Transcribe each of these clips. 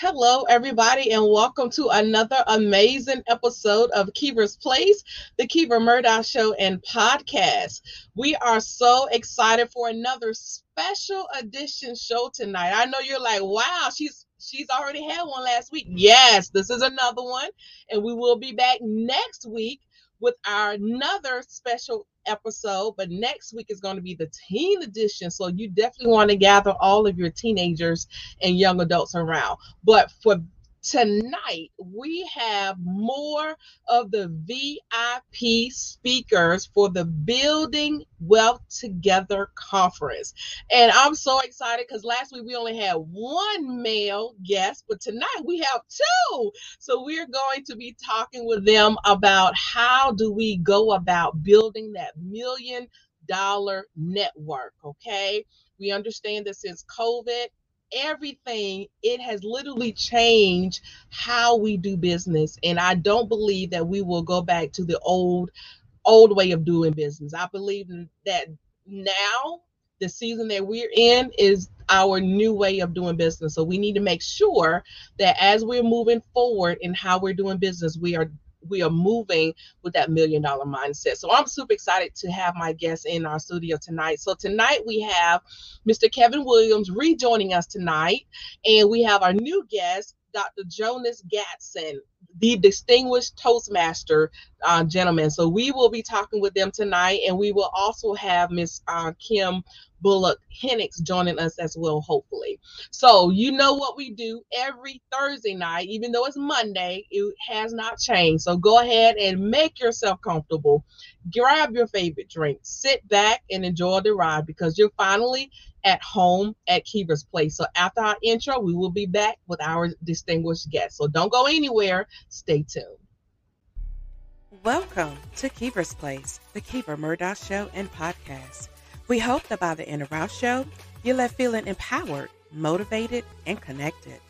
Hello, everybody, and welcome to another amazing episode of Kiva's Place, the Kiva Murdoch Show and podcast. We are so excited for another special edition show tonight. I know you're like, wow, she's she's already had one last week. Yes, this is another one, and we will be back next week with our another special episode, but next week is going to be the teen edition. So you definitely want to gather all of your teenagers and young adults around. But for tonight we have more of the VIP speakers for the Building Wealth Together conference. And I'm so excited because last week we only had one male guest, but tonight we have two. So we're going to be talking with them about how do we go about building that million dollar network, okay? We understand that since COVID, everything it has literally changed how we do business. And i don't believe that we will go back to the old old way of doing business. I believe that now the season that we're in is our new way of doing business. So we need to make sure that as we're moving forward in how we're doing business we are we are moving with that million dollar mindset. So I'm super excited to have my guests in our studio tonight. So tonight we have Mr. Kevin Williams rejoining us tonight, and we have our new guest, Dr. Jonas Gatson, the distinguished Toastmaster uh, gentleman. So we will be talking with them tonight, and we will also have Miss uh, Kim Bullock Hennix joining us as well, hopefully. So, you know what we do every Thursday night, even though it's Monday, it has not changed. So, go ahead and make yourself comfortable. Grab your favorite drink, sit back and enjoy the ride because you're finally at home at Kiva's Place. So, after our intro, we will be back with our distinguished guests. So, don't go anywhere, stay tuned. Welcome to Kiva's Place, the Kiva Murdoch Show and podcast. We hope that by the end of our show, you left feeling empowered, motivated, and connected.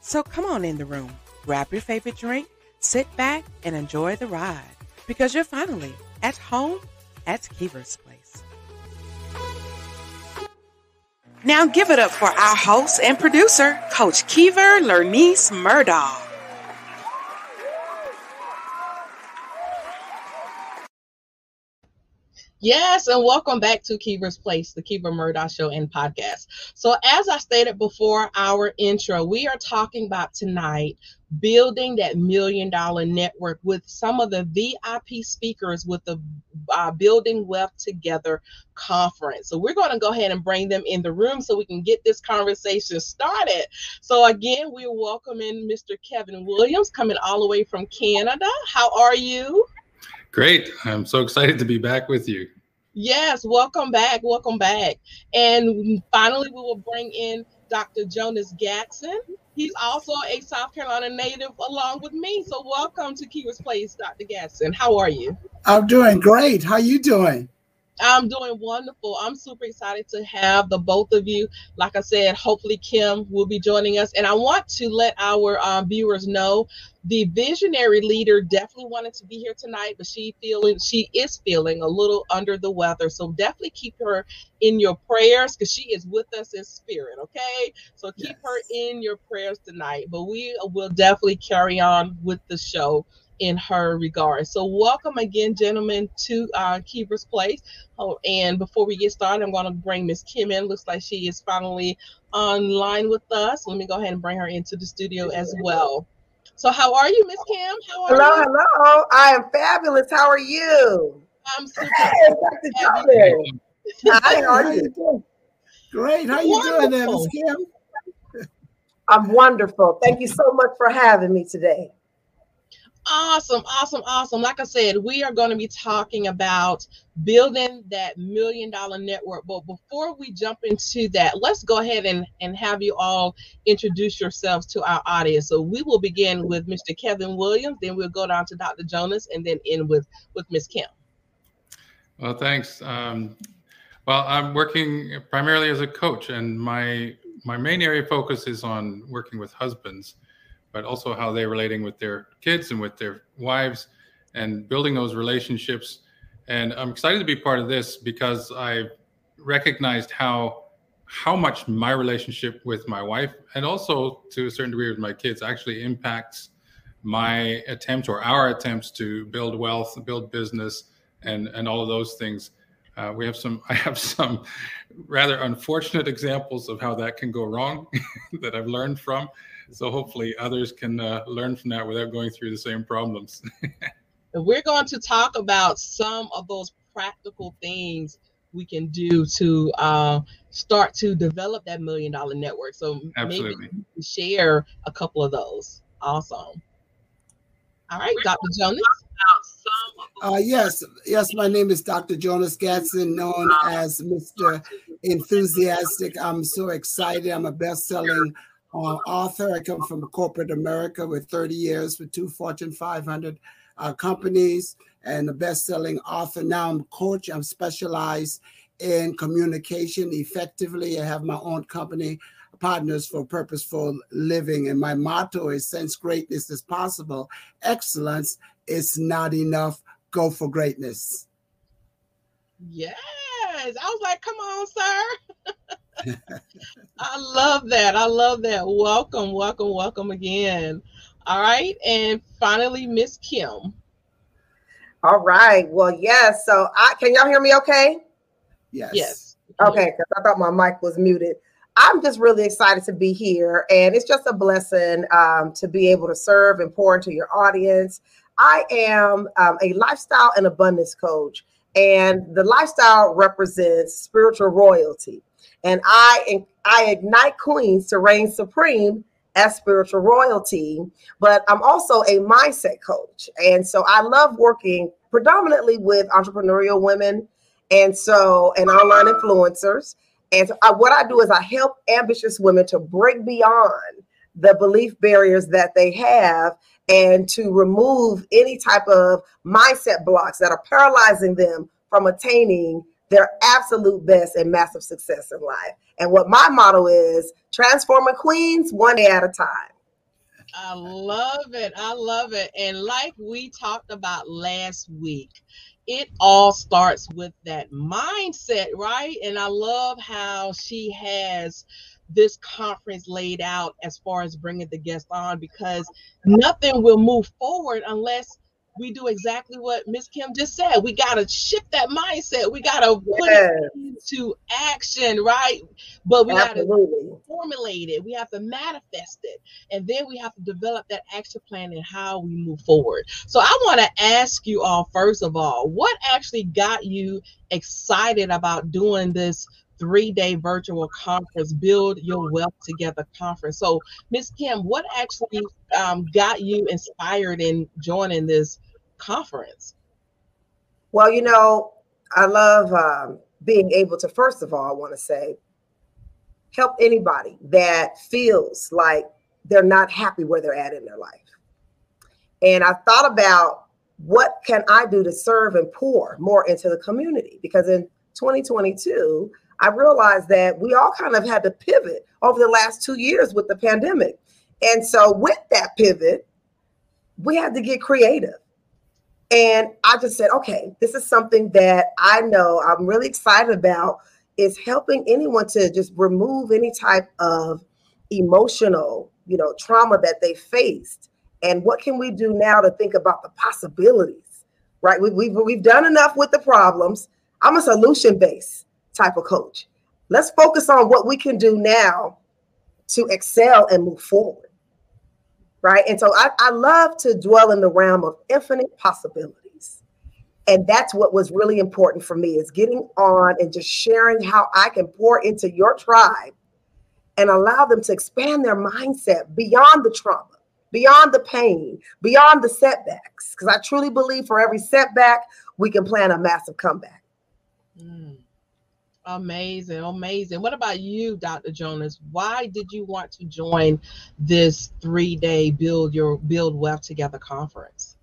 So come on in the room, grab your favorite drink, sit back, and enjoy the ride because you're finally at home at Kiva's Place. Now give it up for our host and producer, Coach Kiva Lernice Murdoch. Yes, and welcome back to Kiva's Place, the Kiva Murdoch Show and podcast. So, as I stated before our intro, we are talking about tonight building that million dollar network with some of the VIP speakers with the uh, Building Wealth Together conference. So, we're going to go ahead and bring them in the room so we can get this conversation started. So, again, we're welcoming Mr. Kevin Williams coming all the way from Canada. How are you? Great. I'm so excited to be back with you. Yes, welcome back. Welcome back. And finally, we will bring in Dr. Jonas Gatson. He's also a South Carolina native along with me. So welcome to Kiva's Place, Dr. Gatson. How are you? I'm doing great. How are you doing? I'm doing wonderful. I'm super excited to have the both of you. Like I said, hopefully Kim will be joining us. And I want to let our um, viewers know the visionary leader definitely wanted to be here tonight, but she feeling she is feeling a little under the weather. So definitely keep her in your prayers because she is with us in spirit. Okay, so keep yes. her in your prayers tonight. But we will definitely carry on with the show in her regard. So, welcome again, gentlemen, to uh, Kiva's Place. Oh, and before we get started, I'm going to bring Miss Kim in. Looks like she is finally online with us. Let me go ahead and bring her into the studio as well. So, how are you, Miss Kim? How are hello, you? hello. I am fabulous. How are you? I'm super hey, Dr. Hi, how are you? Great. How are you Wonderful. doing, Miss Kim? I'm wonderful. Thank you so much for having me today. Awesome, awesome, awesome. Like I said, we are going to be talking about building that million dollar network. But before we jump into that, let's go ahead and, and have you all introduce yourselves to our audience. So we will begin with Mr. Kevin Williams, then we'll go down to Dr. Jonas, and then end with with Miss Kim. Well, thanks. Um, well, I'm working primarily as a coach, and my my main area of focus is on working with husbands but also how they're relating with their kids and with their wives and building those relationships. And I'm excited to be part of this because I've recognized how how much my relationship with my wife and also to a certain degree with my kids actually impacts my attempts or our attempts to build wealth, build business, and and all of those things. Uh, we have some. I have some rather unfortunate examples of how that can go wrong that I've learned from. So hopefully others can uh, learn from that without going through the same problems. We're going to talk about some of those practical things we can do to uh, start to develop that million dollar network. So Absolutely. maybe share a couple of those. Awesome. All right, Dr. Jonas. Uh, yes, yes, my name is Dr. Jonas Gatson, known as Mr. Enthusiastic. I'm so excited. I'm a best-selling uh, author. I come from corporate America with 30 years with two Fortune 500 uh, companies and a best-selling author. Now I'm a coach. I'm specialized in communication effectively. I have my own company, Partners for Purposeful Living, and my motto is: "Since greatness is possible, excellence is not enough. Go for greatness." Yes, I was like, "Come on, sir." I love that. I love that. Welcome, welcome, welcome again. All right, and finally, Miss Kim. All right. Well, yes. So, I can y'all hear me? Okay. Yes. Yes. Okay, because I thought my mic was muted. I'm just really excited to be here, and it's just a blessing um, to be able to serve and pour into your audience. I am um, a lifestyle and abundance coach, and the lifestyle represents spiritual royalty. And I I ignite queens to reign supreme as spiritual royalty, but I'm also a mindset coach, and so I love working predominantly with entrepreneurial women, and so and online influencers and so I, what I do is I help ambitious women to break beyond the belief barriers that they have and to remove any type of mindset blocks that are paralyzing them from attaining their absolute best and massive success in life. And what my motto is transforming queens one day at a time. I love it. I love it. And like we talked about last week, it all starts with that mindset, right? And I love how she has this conference laid out as far as bringing the guests on because nothing will move forward unless we do exactly what Miss Kim just said. We got to shift that mindset. We got to put Yes. it into action, right? But we got to formulate it. We have to manifest it. And then we have to develop that action plan and how we move forward. So I want to ask you all, first of all, what actually got you excited about doing this three day virtual conference, Build Your Wealth Together conference? So, Miss Kim, what actually um, got you inspired in joining this conference? Well, you know, I love um, being able to, first of all, I want to say, help anybody that feels like they're not happy where they're at in their life. And I thought about what can I do to serve and pour more into the community? Because in 2022, I realized that we all kind of had to pivot over the last two years with the pandemic. And so, with that pivot, we had to get creative. And I just said, okay, this is something that I know I'm really excited about is helping anyone to just remove any type of emotional, you know, trauma that they faced. And what can we do now to think about the possibilities, right? We, we've, we've done enough with the problems. I'm a solution based type of coach. Let's focus on what we can do now to excel and move forward right? And so I, I love to dwell in the realm of infinite possibilities. And that's what was really important for me is getting on and just sharing how I can pour into your tribe and allow them to expand their mindset beyond the trauma, beyond the pain, beyond the setbacks. Because I truly believe for every setback, we can plan a massive comeback. Mm. Amazing, amazing. What about you, Dr. Jonas? Why did you want to join this three-day build your build wealth together conference?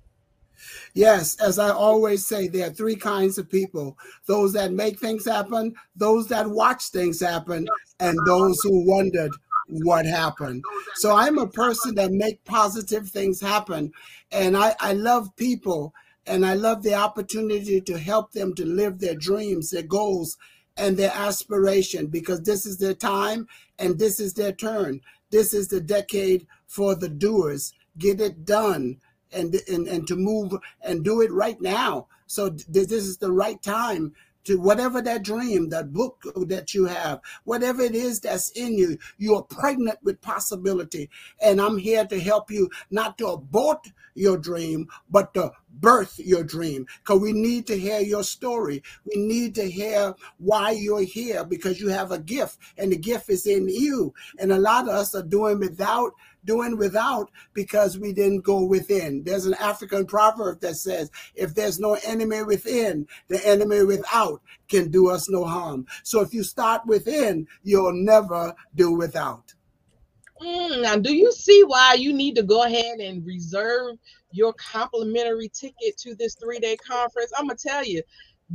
Yes, as I always say, there are three kinds of people those that make things happen, those that watch things happen, and those who wondered what happened. So I'm a person that make positive things happen. And I, I love people and I love the opportunity to help them to live their dreams, their goals, and their aspiration because this is their time and this is their turn. This is the decade for the doers. Get it done and, and, and to move and do it right now. So this is the right time to whatever that dream, that book that you have, whatever it is that's in you, you are pregnant with possibility. And I'm here to help you not to abort your dream, but to birth your dream. Because we need to hear your story. We need to hear why you're here because you have a gift and the gift is in you. And a lot of us are doing without doing without because we didn't go within. There's an African proverb that says, if there's no enemy within, the enemy without can do us no harm. So if you start within, you'll never do without. Mm, now, do you see why you need to go ahead and reserve your complimentary ticket to this three day conference? I'm going to tell you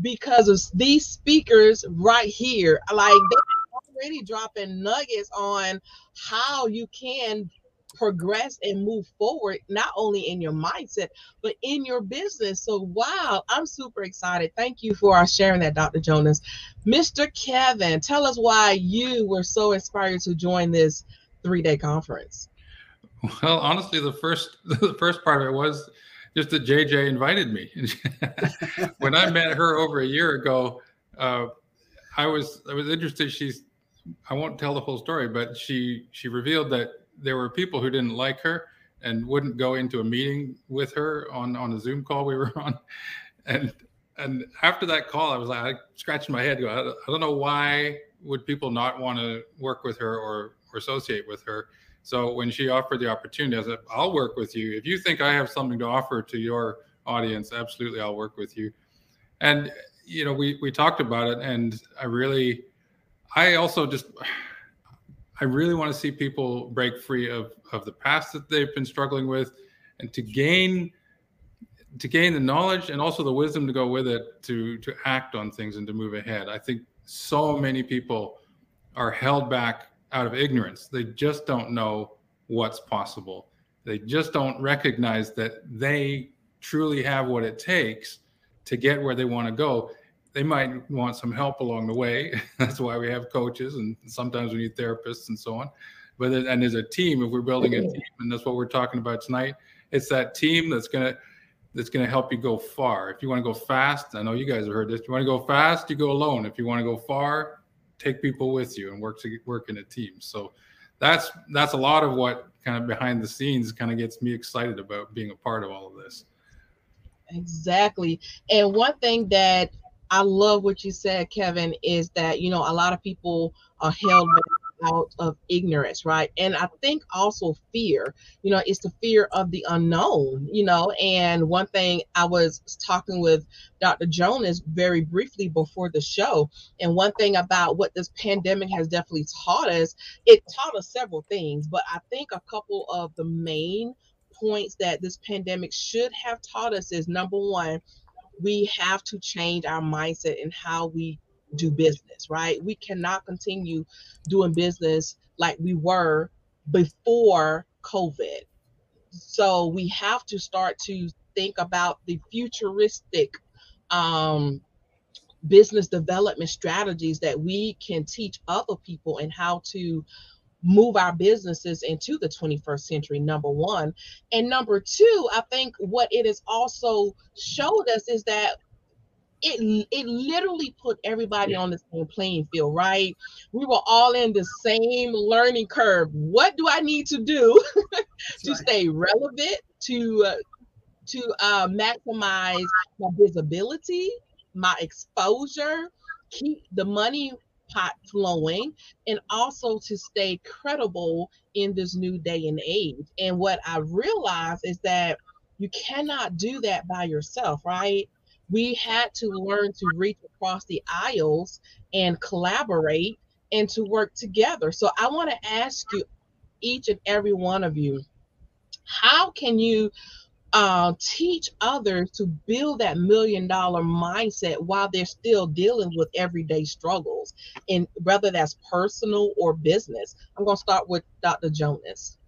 because of these speakers right here. Like, they're already dropping nuggets on how you can progress and move forward, not only in your mindset, but in your business. So, wow, I'm super excited. Thank you for sharing that, Dr. Jonas. Mr. Kevin, tell us why you were so inspired to join this three day conference. Well, honestly, the first the first part of it was just that JJ invited me. when I met her over a year ago, uh, I was I was interested. She's I won't tell the whole story, but she she revealed that there were people who didn't like her and wouldn't go into a meeting with her on on a Zoom call we were on, and and after that call, I was like, I scratched my head. Go, I, don't know why would people not want to work with her or or associate with her. So when she offered the opportunity, I said, I'll work with you. If you think I have something to offer to your audience, absolutely, I'll work with you. And you know, we we talked about it, and I really, I also just I really want to see people break free of of the past that they've been struggling with, and to gain to gain the knowledge and also the wisdom to go with it to to act on things and to move ahead. I think so many people are held back out of ignorance. They just don't know what's possible. They just don't recognize that they truly have what it takes to get where they want to go they might want some help along the way. That's why we have coaches, and sometimes we need therapists and so on. But and as a team, if we're building a mm-hmm. team, and that's what we're talking about tonight, it's that team that's gonna that's gonna help you go far. If you want to go fast, I know you guys have heard this. If you want to go fast, you go alone. If you want to go far, take people with you and work to work in a team. So that's that's a lot of what kind of behind the scenes kind of gets me excited about being a part of all of this. Exactly. And one thing that I love what you said, Kevin, is that, you know, a lot of people are held out of ignorance, right? And I think also fear, you know, it's the fear of the unknown, you know. And one thing I was talking with Dr. Jonas very briefly before the show, and one thing about what this pandemic has definitely taught us, it taught us several things, but I think a couple of the main points that this pandemic should have taught us is number one, we have to change our mindset and how we do business, right? We cannot continue doing business like we were before COVID. So we have to start to think about the futuristic um, business development strategies that we can teach other people and how to move our businesses into the 21st century number one. And number two i think what it has also showed us is that it it literally put everybody on the same playing field right? We were all in the same learning curve. What do i need to do to right. stay relevant to uh, to uh, maximize my visibility my exposure keep the money pot flowing and also to stay credible in this new day and age. And what I realized is that you cannot do that by yourself, right? We had to learn to reach across the aisles and collaborate and to work together. So I want to ask you, each and every one of you, how can you uh, teach others to build that million dollar mindset while they're still dealing with everyday struggles, and whether that's personal or business. I'm going to start with Dr. Jonas.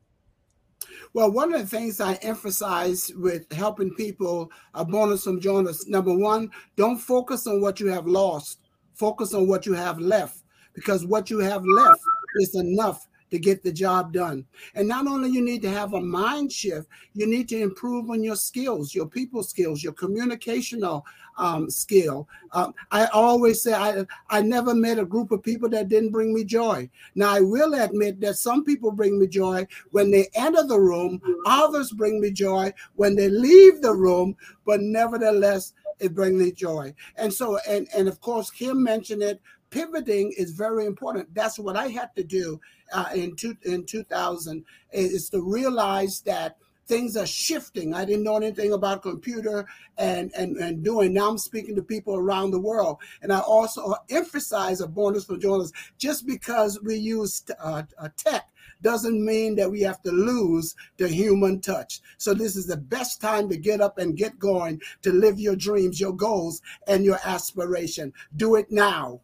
Well, one of the things I emphasize with helping people, a bonus from Jonas, number one, don't focus on what you have lost, Focus on what you have left because what you have left is enough to get the job done. And not only you need to have a mind shift, you need to improve on your skills, your people skills, your communicational um, skill. Um, I always say I, I never met a group of people that didn't bring me joy. Now I will admit that some people bring me joy when they enter the room, others bring me joy when they leave the room, but nevertheless, it brings me joy. And so, and and of course, Kim mentioned it. Pivoting is very important. That's what I had to do uh, in two, in 2000 is to realize that things are shifting. I didn't know anything about computer and, and, and doing. Now I'm speaking to people around the world. And I also emphasize a bonus for journalists. Just because we use uh, tech doesn't mean that we have to lose the human touch. So this is the best time to get up and get going to live your dreams, your goals, and your aspiration. Do it now.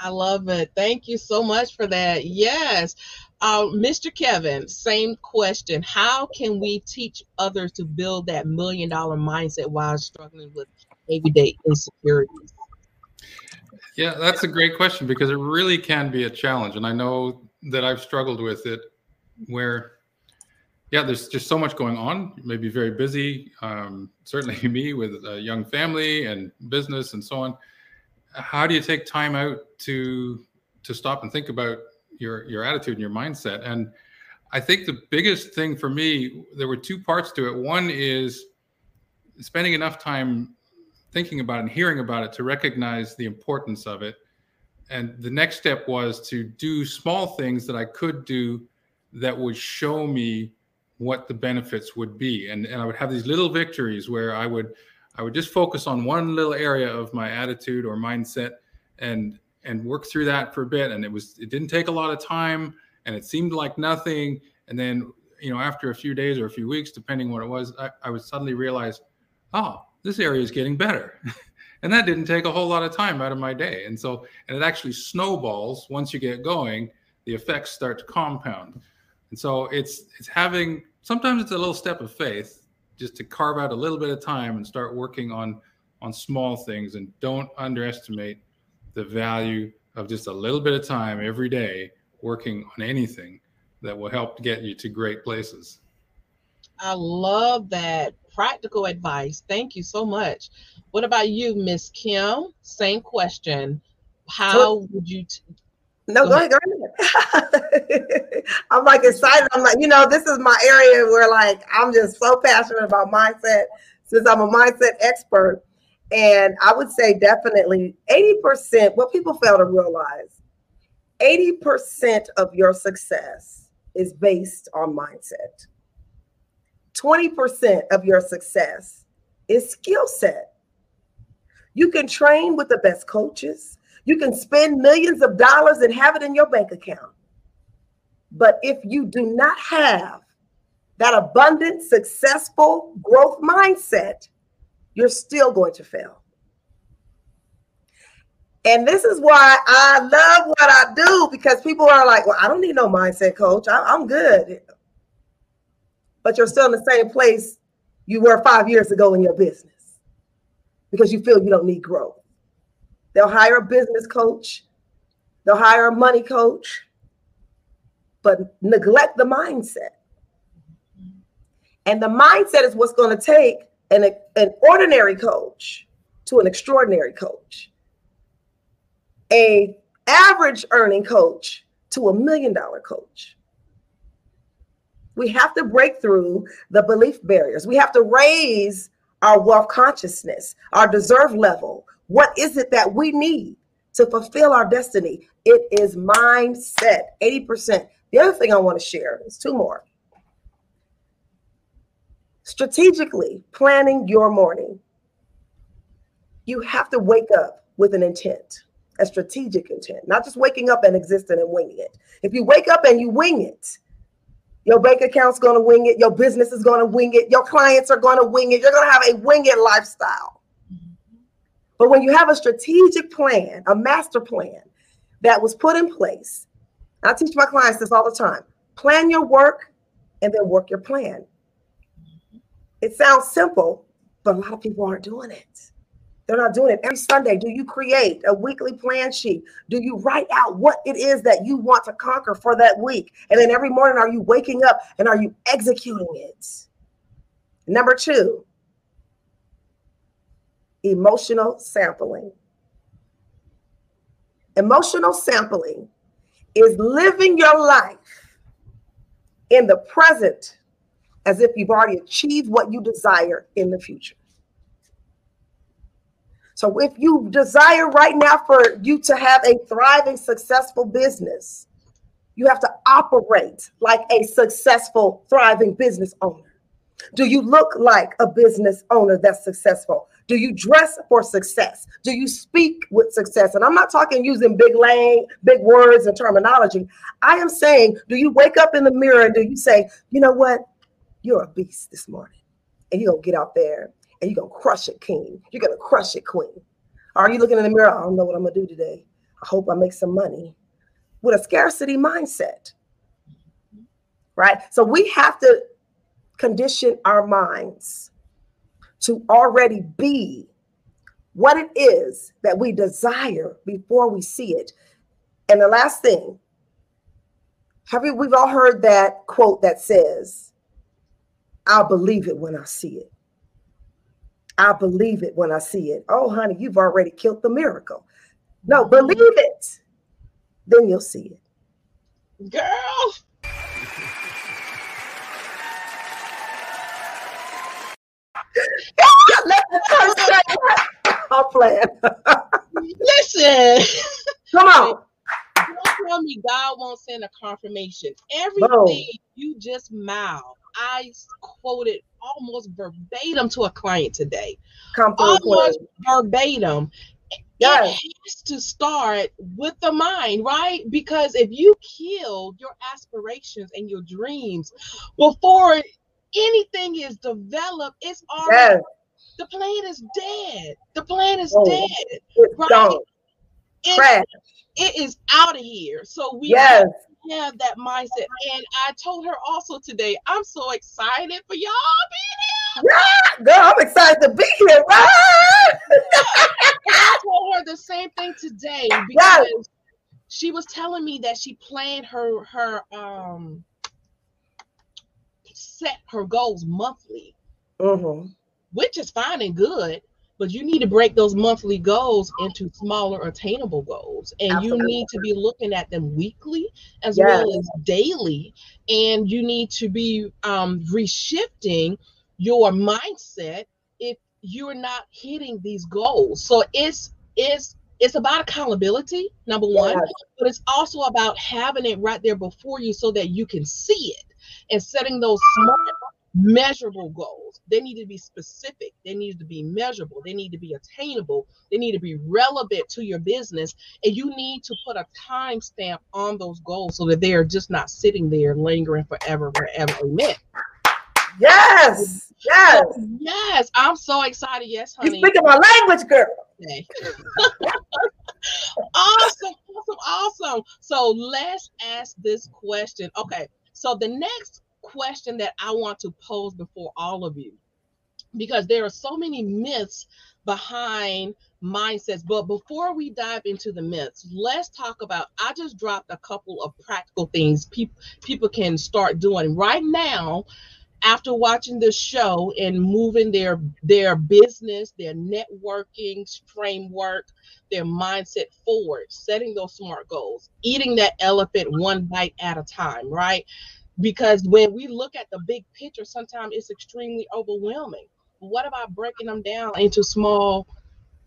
I love it. Thank you so much for that. Yes. Uh, Mr. Kevin, same question. How can we teach others to build that million dollar mindset while struggling with everyday insecurities? Yeah, that's a great question because it really can be a challenge. And I know that I've struggled with it where, yeah, there's just so much going on. You may be very busy, um, certainly me with a young family and business and so on how do you take time out to to stop and think about your your attitude and your mindset? And i think the biggest thing for me there were two parts to it. One is spending enough time thinking about it and hearing about it to recognize the importance of it. And the next step was to do small things that i could do that would show me what the benefits would be. And, and i would have these little victories where i would I would just focus on one little area of my attitude or mindset and and work through that for a bit. And it was it didn't take a lot of time and it seemed like nothing. And then, you know, after a few days or a few weeks, depending what it was, I, I would suddenly realize, oh, this area is getting better. and that didn't take a whole lot of time out of my day. And so, and it actually snowballs once you get going, the effects start to compound. And so it's it's having sometimes it's a little step of faith just to carve out a little bit of time and start working on on small things and don't underestimate the value of just a little bit of time every day working on anything that will help get you to great places. I love that practical advice. Thank you so much. What about you, Miss Kim? Same question. How would you t- no, go, go ahead. Go ahead. I'm like excited. I'm like, you know, this is my area where like I'm just so passionate about mindset since I'm a mindset expert. And I would say definitely 80%, what people fail to realize, 80% of your success is based on mindset. 20% of your success is skill set. You can train with the best coaches. You can spend millions of dollars and have it in your bank account. But if you do not have that abundant, successful growth mindset, you're still going to fail. And this is why I love what I do because people are like, well, I don't need no mindset coach. I, am good. But you're still in the same place you were five years ago in your business because you feel you don't need growth. They'll hire a business coach, they'll hire a money coach, but neglect the mindset. And the mindset is what's going to take an, an ordinary coach to an extraordinary coach, a average earning coach to a million dollar coach. We have to break through the belief barriers. We have to raise our wealth consciousness, our deserve level, what is it that we need to fulfill our destiny? It is mindset, 80%. The other thing I want to share is two more. Strategically planning your morning. You have to wake up with an intent, a strategic intent, not just waking up and existing and winging it. If you wake up and you wing it, your bank account's going to wing it, your business is going to wing it, your clients are going to wing it, you're going to have a wing it lifestyle. But when you have a strategic plan, a master plan that was put in place, I teach my clients this all the time plan your work and then work your plan. It sounds simple, but a lot of people aren't doing it. They're not doing it every Sunday. Do you create a weekly plan sheet? Do you write out what it is that you want to conquer for that week? And then every morning, are you waking up and are you executing it? Number two, emotional sampling. Emotional sampling is living your life in the present as if you've already achieved what you desire in the future. So if you desire right now for you to have a thriving, successful business, you have to operate like a successful, thriving business owner. Do you look like a business owner that's successful? Do you dress for success? Do you speak with success? And I'm not talking using big lang, big words and terminology. I am saying, do you wake up in the mirror and do you say, you know what? You're a beast this morning. And you're gonna get out there and you're gonna crush it, king. You're gonna crush it, queen. Are you looking in the mirror? I don't know what I'm gonna do today. I hope I make some money with a scarcity mindset. Right? So we have to condition our minds to already be what it is that we desire before we see it. And the last thing, have you, we've all heard that quote that says, I'll believe it when I see it. I believe it when I see it. Oh, honey, you've already killed the miracle. No, mm-hmm. believe it. Then you'll see it. Girl. I'm playing. Listen. Come on. Don't tell me God won't send a confirmation. Everything no. you just mouth, I quoted almost verbatim to a client today. Almost verbatim. Yes. It has to start with the mind, right? Because if you kill your aspirations and your dreams before anything is developed, it's already yes. the plan is dead. The plan is oh, dead. Right? It, it is out of here. So we yes have that mindset. And I told her also today, I'm so excited for y'all being here. Yeah, girl, I'm excited to be here. Right? I told her the same thing today because yes. she was telling me that she planned her her um set her goals monthly, mm-hmm. which is fine and good but you need to break those monthly goals into smaller attainable goals and Absolutely. you need to be looking at them weekly as yes. well as daily and you need to be um, reshifting your mindset if you're not hitting these goals so it's it's it's about accountability number one yes. but it's also about having it right there before you so that you can see it and setting those smart measurable goals. They need to be specific. They need to be measurable. They need to be attainable. They need to be relevant to your business. And you need to put a time stamp on those goals so that they are just not sitting there lingering forever, forever. Amen. Yes. Yes. Yes. I'm so excited. Yes, honey. You speaking my language, girl. Okay. awesome. Awesome. Awesome. So let's ask this question. Okay. So the next question that I want to pose before all of you because there are so many myths behind mindsets. But before we dive into the myths, let's talk about. I just dropped a couple of practical things people people can start doing right now after watching this show and moving their their business, their networking framework, their mindset forward, setting those smart goals, eating that elephant one bite at a time, right? because when we look at the big picture, sometimes it's extremely overwhelming. What about breaking them down into small,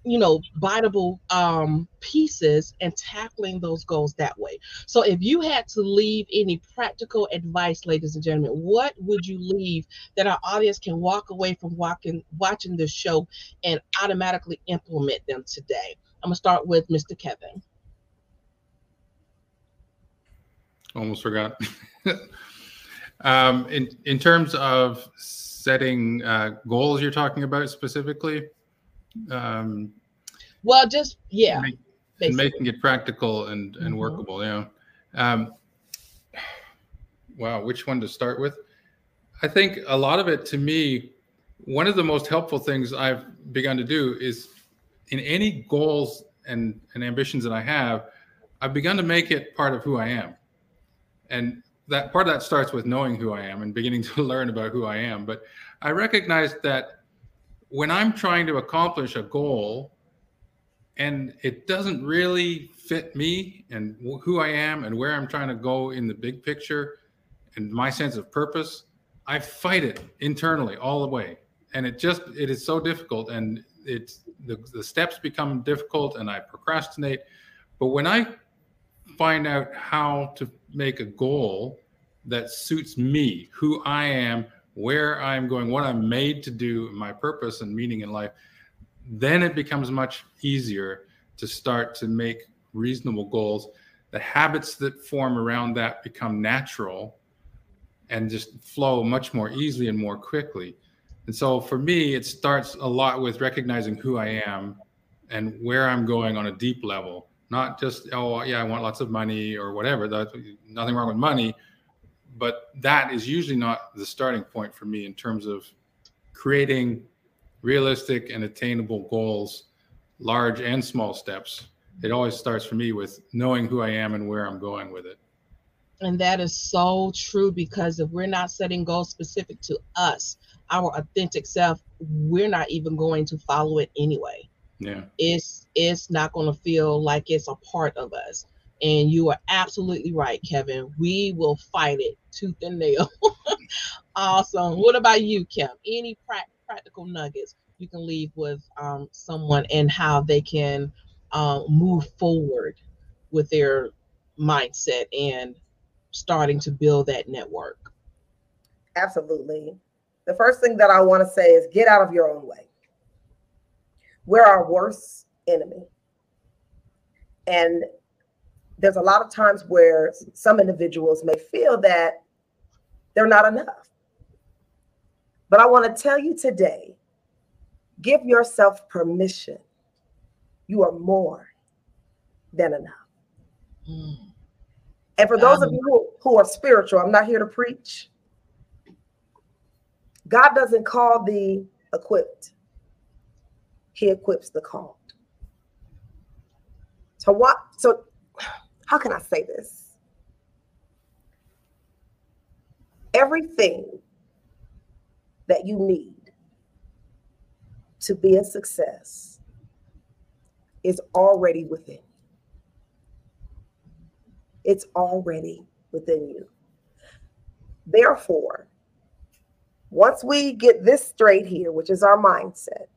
you know, biteable um, pieces and tackling those goals that way? So, if you had to leave any practical advice, ladies and gentlemen, what would you leave that our audience can walk away from walking, watching this show and automatically implement them today? I'm gonna start with Mr. Kevin. Almost forgot. Um, in in terms of setting uh, goals, you're talking about specifically. Um, well, just yeah, make, and making it practical and and mm-hmm. workable. Yeah. Um, wow, which one to start with? I think a lot of it to me, one of the most helpful things I've begun to do is in any goals and, and ambitions that I have, I've begun to make it part of who I am. And that part of that starts with knowing who I am and beginning to learn about who I am. But I recognize that when I'm trying to accomplish a goal and it doesn't really fit me and who I am and where I'm trying to go in the big picture and my sense of purpose, I fight it internally all the way. And it just it is so difficult and it's the, the steps become difficult and I procrastinate. But when I find out how to make a goal that suits me, who I am, where I'm going, what I'm made to do, my purpose and meaning in life, then it becomes much easier to start to make reasonable goals. The habits that form around that become natural and just flow much more easily and more quickly. And so for me, it starts a lot with recognizing who I am and where I'm going on a deep level, not just, oh, yeah, I want lots of money or whatever. That's nothing wrong with money. But that is usually not the starting point for me in terms of creating realistic and attainable goals, large and small steps. It always starts for me with knowing who I am and where I'm going with it. And that is so true because if we're not setting goals specific to us, our authentic self, we're not even going to follow it anyway. Yeah. It's it's not going to feel like it's a part of us. And you are absolutely right, Kevin. We will fight it tooth and nail. awesome. What about you, Kim? Any pra- practical nuggets you can leave with um, someone and how they can uh, move forward with their mindset and starting to build that network? Absolutely. The first thing that I want to say is get out of your own way. We're our worst enemy. And there's a lot of times where some individuals may feel that they're not enough. But I want to tell you today give yourself permission. You are more than enough. Mm. And for those um, of you who, who are spiritual, I'm not here to preach. God doesn't call the equipped, He equips the called. So what? So how can I say this? Everything that you need to be a success is already within. You. It's already within you. Therefore, once we get this straight here, which is our mindset,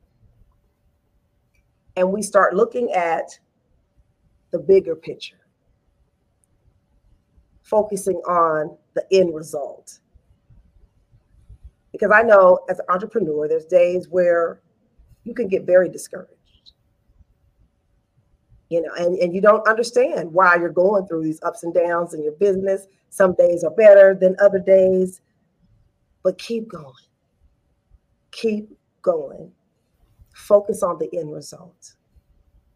and we start looking at the bigger picture, focusing on the end result. Because I know as an entrepreneur, there's days where you can get very discouraged. You know, and, and you don't understand why you're going through these ups and downs in your business. Some days are better than other days, but keep going. Keep going. Focus on the end result,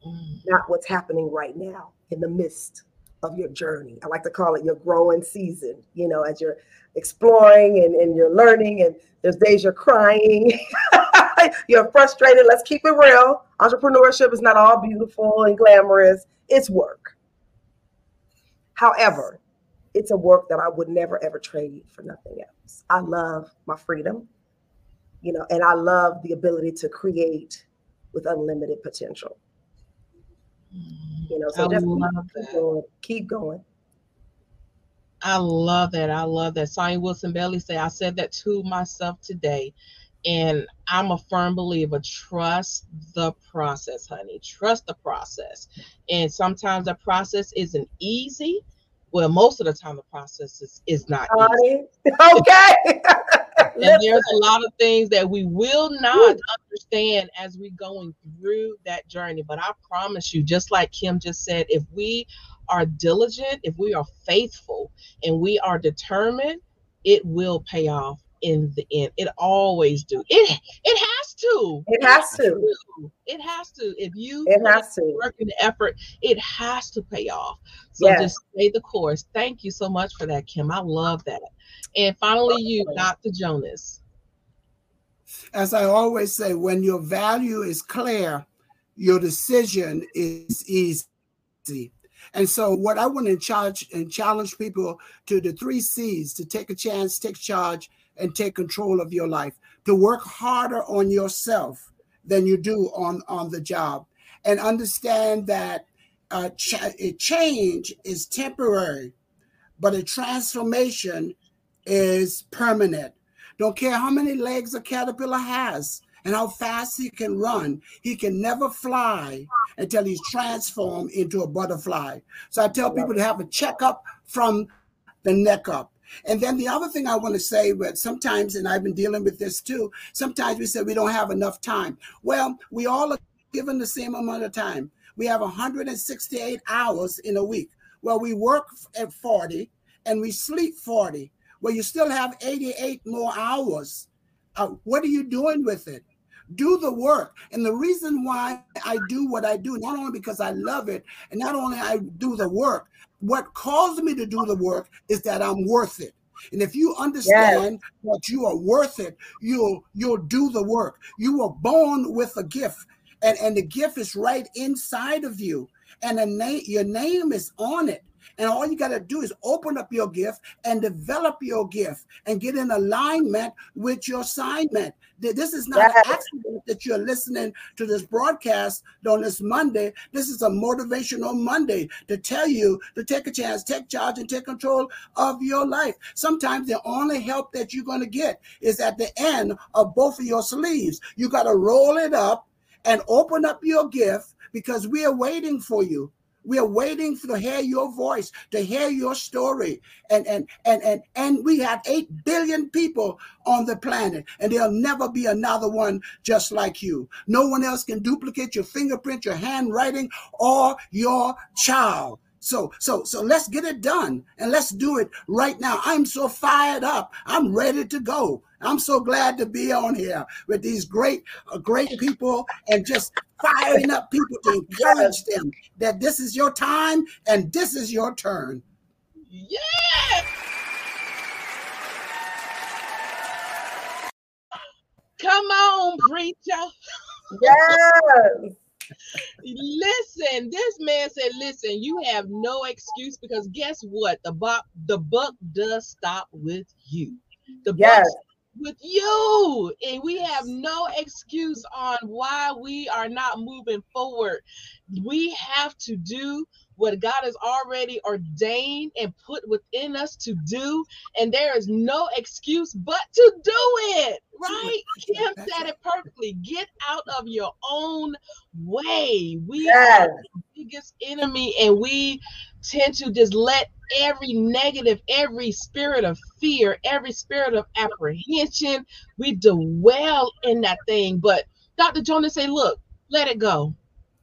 mm. not what's happening right now in the midst of your journey. I like to call it your growing season, you know, as you're exploring and, and you're learning, and there's days you're crying, you're frustrated. Let's keep it real. Entrepreneurship is not all beautiful and glamorous, it's work. However, it's a work that I would never ever trade for nothing else. I love my freedom, you know, and I love the ability to create with unlimited potential. You know, so I just keep going, keep going. I love that. I love that. Sonia Wilson Bailey say, I said that to myself today. And I'm a firm believer. Trust the process, honey. Trust the process. And sometimes the process isn't easy. Well, most of the time the process is, is not easy. Okay. and there's a lot of things that we will not understand as we're going through that journey. But I promise you, just like Kim just said, if we are diligent, if we are faithful, and we are determined, it will pay off in the end. It always do. It it has to. It has to. It has to. If you it has to work and effort, it has to pay off. So yes. just stay the course. Thank you so much for that, Kim. I love that. And finally, you, Dr. Jonas. As I always say, when your value is clear, your decision is easy. And so, what I want to charge and challenge people to the three C's to take a chance, take charge, and take control of your life, to work harder on yourself than you do on, on the job, and understand that uh, ch- a change is temporary, but a transformation is permanent. Don't care how many legs a caterpillar has and how fast he can run. He can never fly until he's transformed into a butterfly. So I tell people to have a checkup from the neck up. And then the other thing I want to say, but sometimes, and I've been dealing with this too, sometimes we say we don't have enough time. Well, we all are given the same amount of time. We have 168 hours in a week. Well, we work at 40 and we sleep 40. Well, you still have 88 more hours. Uh, what are you doing with it? do the work. And the reason why I do what I do, not only because I love it, and not only I do the work, what caused me to do the work is that I'm worth it. And if you understand yes. that you are worth it, you'll you'll do the work. You were born with a gift, and, and the gift is right inside of you, and the name your name is on it. And all you got to do is open up your gift and develop your gift and get in alignment with your assignment. This is not an accident that you're listening to this broadcast on this Monday. This is a motivational Monday to tell you to take a chance, take charge, and take control of your life. Sometimes the only help that you're going to get is at the end of both of your sleeves. You got to roll it up and open up your gift because we are waiting for you. We are waiting to hear your voice, to hear your story. And and and and and we have 8 billion people on the planet, and there'll never be another one just like you. No one else can duplicate your fingerprint, your handwriting, or your child. So, so, so let's get it done and let's do it right now. I'm so fired up. I'm ready to go. I'm so glad to be on here with these great, uh, great people and just firing up people to encourage them that this is your time and this is your turn. Yeah. Come on, preacher. Yes. listen, this man said, listen, you have no excuse because guess what? The buck, the buck does stop with you. The yes. buck with you. And we have no excuse on why we are not moving forward. We have to do what God has already ordained and put within us to do. And there is no excuse but to do it, right? Kim said it perfectly. Get out of your own way. We yes. are the biggest enemy, and we tend to just let every negative, every spirit of fear, every spirit of apprehension, we dwell in that thing. But Dr. Jonas say, look, let it go.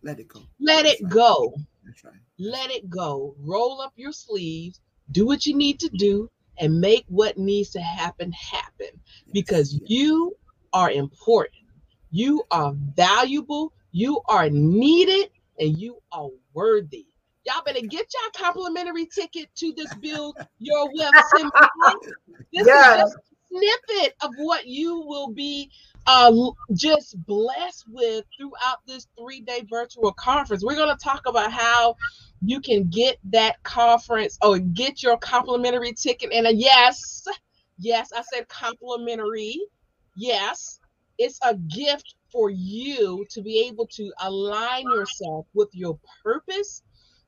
Let it go. Let That's it right. go. That's right. Let it go. Roll up your sleeves, do what you need to do, and make what needs to happen happen because you are important. You are valuable. You are needed and you are worthy. Y'all better get your complimentary ticket to this Build Your Wealth seminar. This yes. is just a snippet of what you will be uh, just blessed with throughout this three day virtual conference. We're going to talk about how you can get that conference or get your complimentary ticket. And a yes, yes, I said complimentary. Yes, it's a gift for you to be able to align yourself with your purpose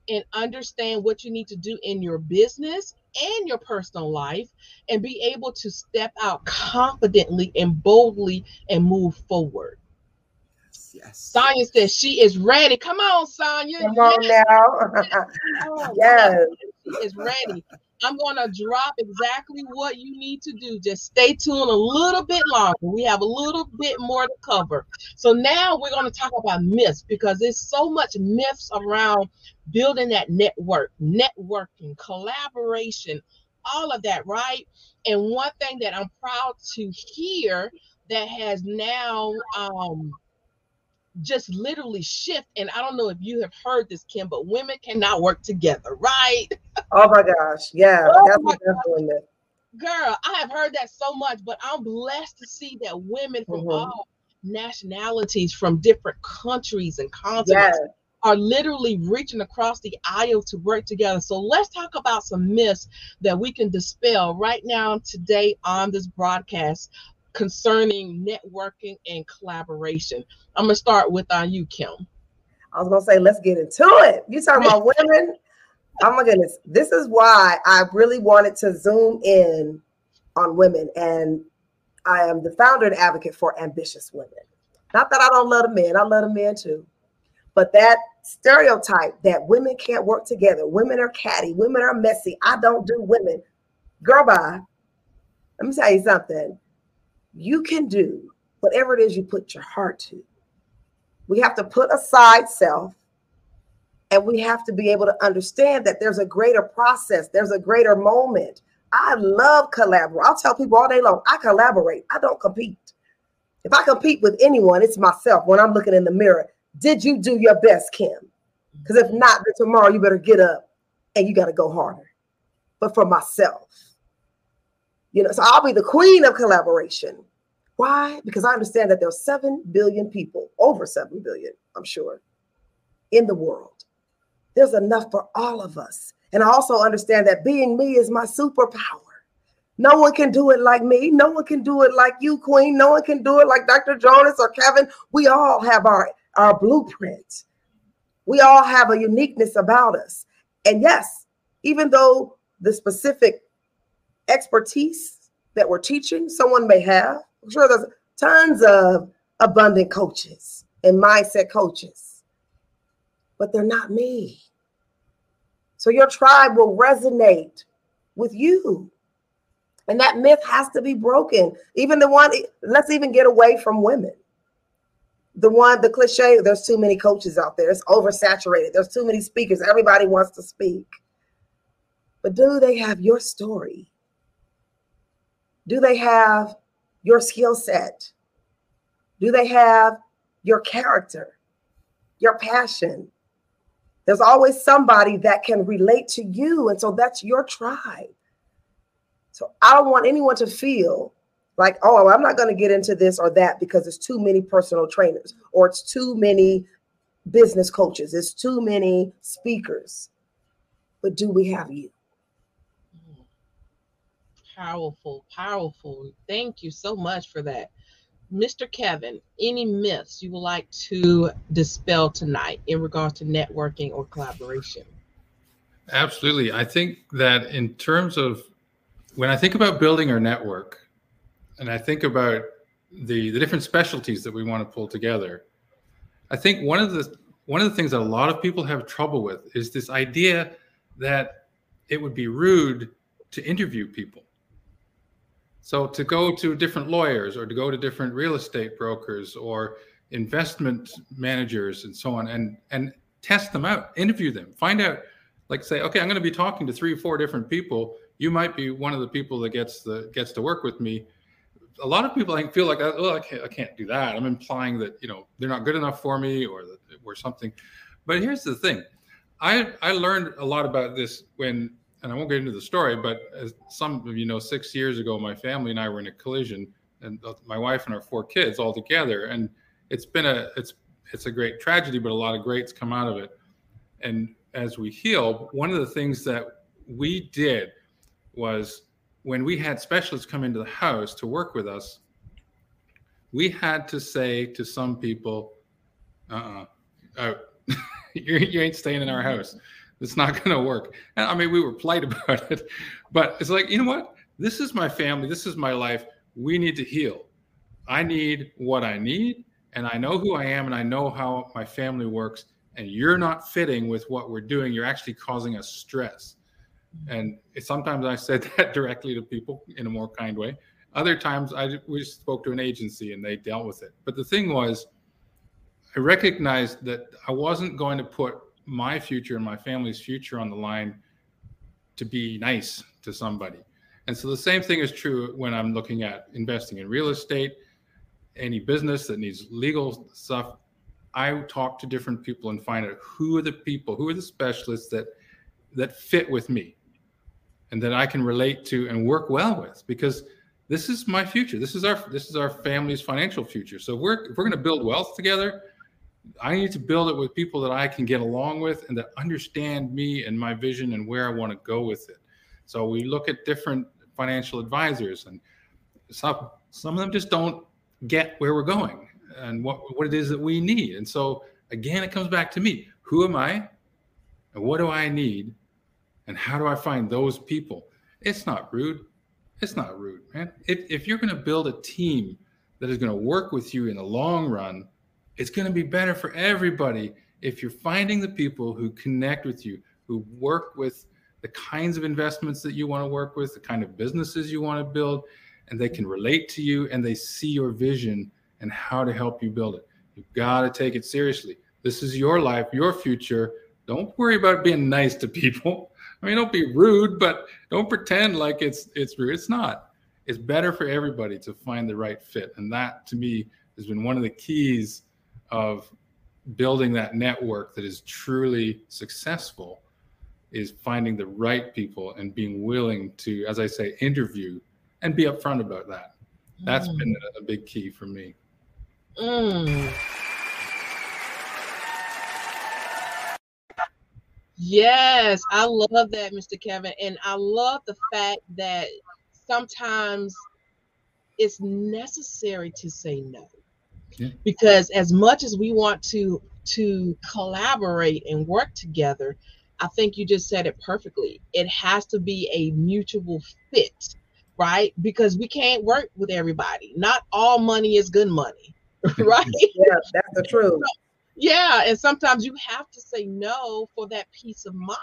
and understand what you need to do in your business and your personal life and be able to step out confidently and boldly and move forward. Yes. yes. Sonia says she is ready. Come on, Sonia. Come on yes. Oh, now. yes. She is ready. I'm going to drop exactly what you need to do. Just stay tuned a little bit longer. We have a little bit more to cover. So now we're going to talk about myths because there's so much myths around building that network, networking, collaboration, all of that, right? And one thing that I'm proud to hear that has now um, just literally shift. And I don't know if you have heard this, Kim, but women cannot work together, right? Oh my gosh. Yeah. Oh that's what Girl, I have heard that so much, but I'm blessed to see that women from mm-hmm. all nationalities from different countries and continents yes. are literally reaching across the aisle to work together. So let's talk about some myths that we can dispel right now today on this broadcast concerning networking and collaboration. I'm gonna start with on uh, you, Kim. I was gonna say, let's get into it. You talking about women? Oh my goodness. This is why I really wanted to zoom in on women. And I am the founder and advocate for ambitious women. Not that I don't love the men, I love the men too. But that stereotype that women can't work together, women are catty, women are messy. I don't do women. Girl, bye. Let me tell you something. You can do whatever it is you put your heart to. We have to put aside self and we have to be able to understand that there's a greater process, there's a greater moment. I love collaborate. I'll tell people all day long, I collaborate. I don't compete. If I compete with anyone, it's myself when I'm looking in the mirror. Did you do your best, Kim? Because if not, then tomorrow you better get up and you got to go harder. But for myself, you know, so I'll be the queen of collaboration. Why? Because I understand that there's 7 billion people, over 7 billion, I'm sure, in the world. There's enough for all of us. And I also understand that being me is my superpower. No one can do it like me. No one can do it like you, Queen. No one can do it like Dr. Jonas or Kevin. We all have our, our blueprint. We all have a uniqueness about us. And yes, even though the specific expertise that we're teaching, someone may have, I'm sure there's tons of abundant coaches and mindset coaches, but they're not me. So your tribe will resonate with you. And that myth has to be broken. Even the one, let's even get away from women. The one, the cliche, there's too many coaches out there. It's oversaturated. There's too many speakers. Everybody wants to speak. But do they have your story? Do they have your skill set? Do they have your character, your passion? There's always somebody that can relate to you. And so that's your tribe. So I don't want anyone to feel like, oh, I'm not going to get into this or that because it's too many personal trainers or it's too many business coaches, it's too many speakers. But do we have you? Powerful, powerful. Thank you so much for that. Mr. Kevin, any myths you would like to dispel tonight in regards to networking or collaboration? Absolutely. I think that in terms of when I think about building our network and I think about the, the different specialties that we want to pull together, I think one of the one of the things that a lot of people have trouble with is this idea that it would be rude to interview people. So to go to different lawyers or to go to different real estate brokers or investment managers and so on and and test them out, interview them, find out like say, okay, I'm going to be talking to three or four different people. You might be one of the people that gets the gets to work with me. A lot of people I feel like, oh, I can't, I can't do that. I'm implying that you know they're not good enough for me or that or something. But here's the thing, I I learned a lot about this when and I won't get into the story, but as some of you know, six years ago, my family and I were in a collision, and my wife and our four kids all together, and it's been a it's it's a great tragedy, but a lot of greats come out of it. And as we heal, one of the things that we did was when we had specialists come into the house to work with us, we had to say to some people, uh-uh, uh, you, you ain't staying in our house it's not going to work. And I mean, we were polite about it, but it's like, you know what? This is my family. This is my life. We need to heal. I need what I need, and I know who I am, and I know how my family works. And you're not fitting with what we're doing. You're actually causing us stress. And sometimes I said that directly to people in a more kind way. Other times I we spoke to an agency and they dealt with it. But the thing was, I recognized that I wasn't going to put my future and my family's future on the line to be nice to somebody. And so the same thing is true when I'm looking at investing in real estate, any business that needs legal stuff. I talk to different people and find out who are the people, who are the specialists that that fit with me and that I can relate to and work well with because this is my future. This is our this is our family's financial future. So we're if we're going to build wealth together, I need to build it with people that I can get along with and that understand me and my vision and where I want to go with it. So we look at different financial advisors and some some of them just don't get where we're going and what what it is that we need. And so again, it comes back to me. Who am I? And what do I need? And how do I find those people? It's not rude. It's not rude, man. If, if you're going to build a team that is going to work with you in the long run, it's going to be better for everybody if you're finding the people who connect with you, who work with the kinds of investments that you want to work with, the kind of businesses you want to build, and they can relate to you and they see your vision and how to help you build it. You've got to take it seriously. This is your life, your future. Don't worry about being nice to people. I mean, don't be rude, but don't pretend like it's it's rude. It's not. It's better for everybody to find the right fit, and that to me has been one of the keys of building that network that is truly successful is finding the right people and being willing to, as I say, interview and be upfront about that. That's mm. been a, big key for me. Mm. Yes, I love that, Mr. Kevin. And I love the fact that sometimes it's necessary to say no. Yeah. Because as much as we want to to collaborate and work together, I think you just said it perfectly. It has to be a mutual fit, right? Because we can't work with everybody. Not all money is good money, right? Yeah, that's the truth. Yeah, and sometimes you have to say no for that peace of mind,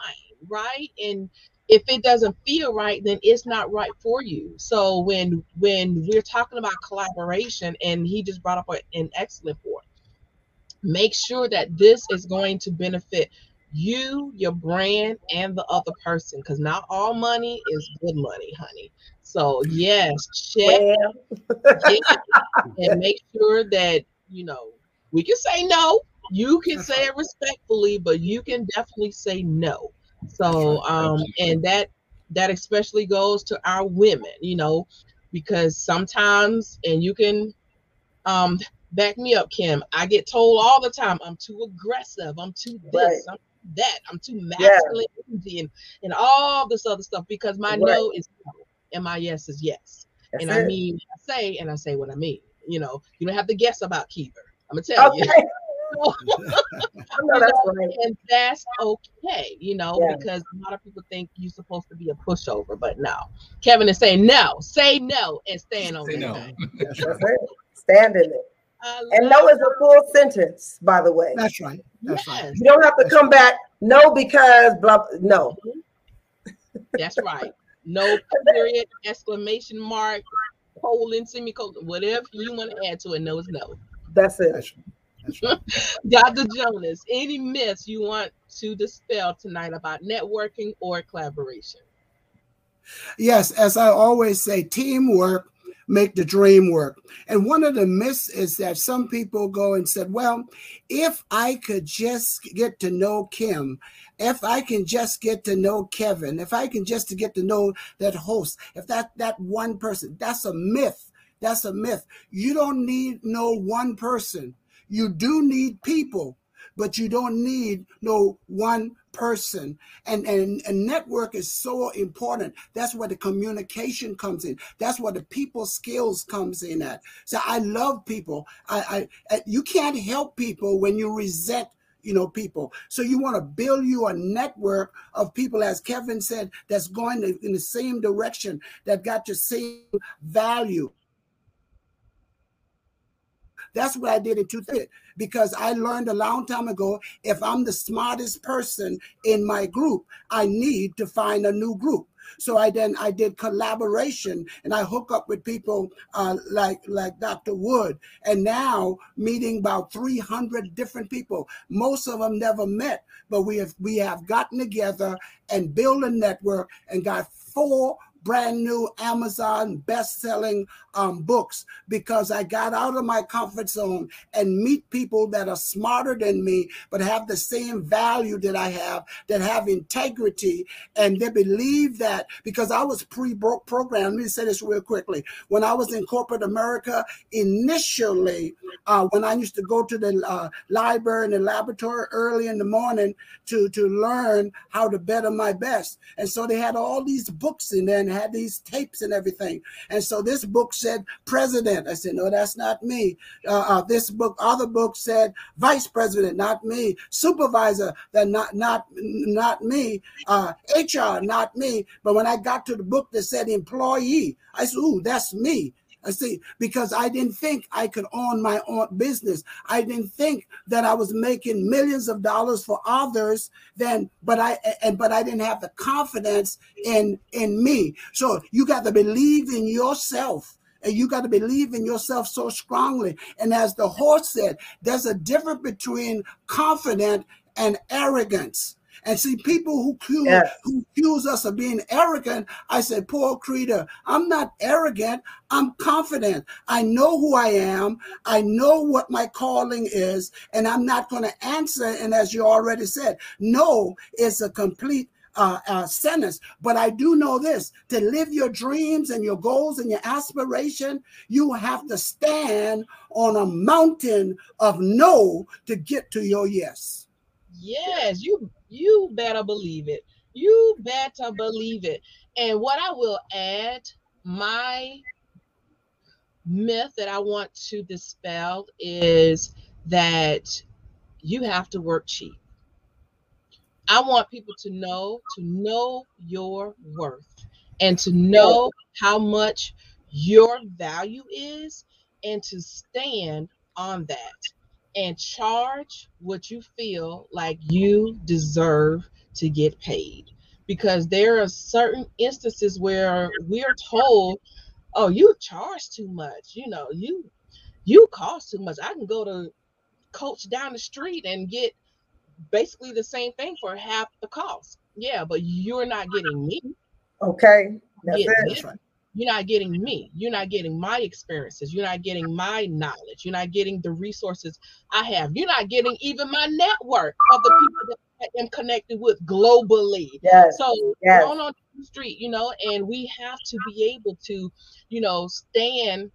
right? And if it doesn't feel right, then it's not right for you. So when when we're talking about collaboration, and he just brought up an excellent point, make sure that this is going to benefit you, your brand, and the other person, because not all money is good money, honey. So yes, check and make sure that you know we can say no you can say it respectfully, but you can definitely say no. So, um, and that that especially goes to our women, you know, because sometimes, and you can um back me up, Kim. I get told all the time I'm too aggressive, I'm too this, right. I'm that, I'm too masculine yeah. and, and all this other stuff because my right. no is no and my yes is yes. That's and it. I mean I say and I say what I mean. You know, you don't have to guess about Kiva. I'm gonna tell okay. you. that's right. And that's okay, you know, yeah. because a lot of people think you're supposed to be a pushover, but no. Kevin is saying no, say no and stand on it. No. Stand in it. And no is a full sentence, by the way. That's right. That's yes. right. You don't have to come back, no, because blah, no. Mm-hmm. That's right. No period, exclamation mark, colon, semicolon, whatever you want to add to it, no is no. That's it. That's Dr. Jonas, any myths you want to dispel tonight about networking or collaboration? Yes, as I always say, teamwork make the dream work. And one of the myths is that some people go and said, well, if I could just get to know Kim, if I can just get to know Kevin, if I can just to get to know that host, if that that one person, that's a myth. That's a myth. You don't need no one person. You do need people, but you don't need no one person. And, and a network is so important. That's where the communication comes in. That's where the people skills comes in at. So I love people. I, I you can't help people when you resent you know people so you want to build you a network of people as kevin said that's going in the same direction that got the same value that's what I did in 2000 because I learned a long time ago if I'm the smartest person in my group, I need to find a new group. So I then I did collaboration and I hook up with people uh, like like Dr. Wood and now meeting about 300 different people. Most of them never met, but we have we have gotten together and built a network and got four brand new Amazon best-selling um, books because I got out of my comfort zone and meet people that are smarter than me, but have the same value that I have, that have integrity, and they believe that because I was pre-programmed. Let me say this real quickly. When I was in corporate America, initially, uh, when I used to go to the uh, library and the laboratory early in the morning to to learn how to better my best, and so they had all these books in there had these tapes and everything, and so this book said president. I said, no, that's not me. Uh, uh, this book, other book said vice president, not me. Supervisor, that not not not me. Uh, HR, not me. But when I got to the book that said employee, I said, ooh, that's me. I see, because I didn't think I could own my own business. I didn't think that I was making millions of dollars for others. Then, but I and but I didn't have the confidence in in me. So you got to believe in yourself. And you got to believe in yourself so strongly. And as the horse said, there's a difference between confident and arrogance. And see, people who accuse, yes. who accuse us of being arrogant, I said, Paul Creeder, I'm not arrogant. I'm confident. I know who I am. I know what my calling is, and I'm not going to answer. And as you already said, no is a complete uh, uh, sentence. But I do know this to live your dreams and your goals and your aspiration, you have to stand on a mountain of no to get to your yes. Yes, you you better believe it. You better believe it. And what I will add, my myth that I want to dispel is that you have to work cheap. I want people to know to know your worth and to know how much your value is and to stand on that and charge what you feel like you deserve to get paid. Because there are certain instances where we're told oh you charge too much you know you you cost too much. I can go to coach down the street and get basically the same thing for half the cost. Yeah but you're not getting me. Okay that's it. You're not getting me. You're not getting my experiences. You're not getting my knowledge. You're not getting the resources I have. You're not getting even my network of the people that I am connected with globally. Yes. So yes. going on the street, you know, and we have to be able to, you know, stand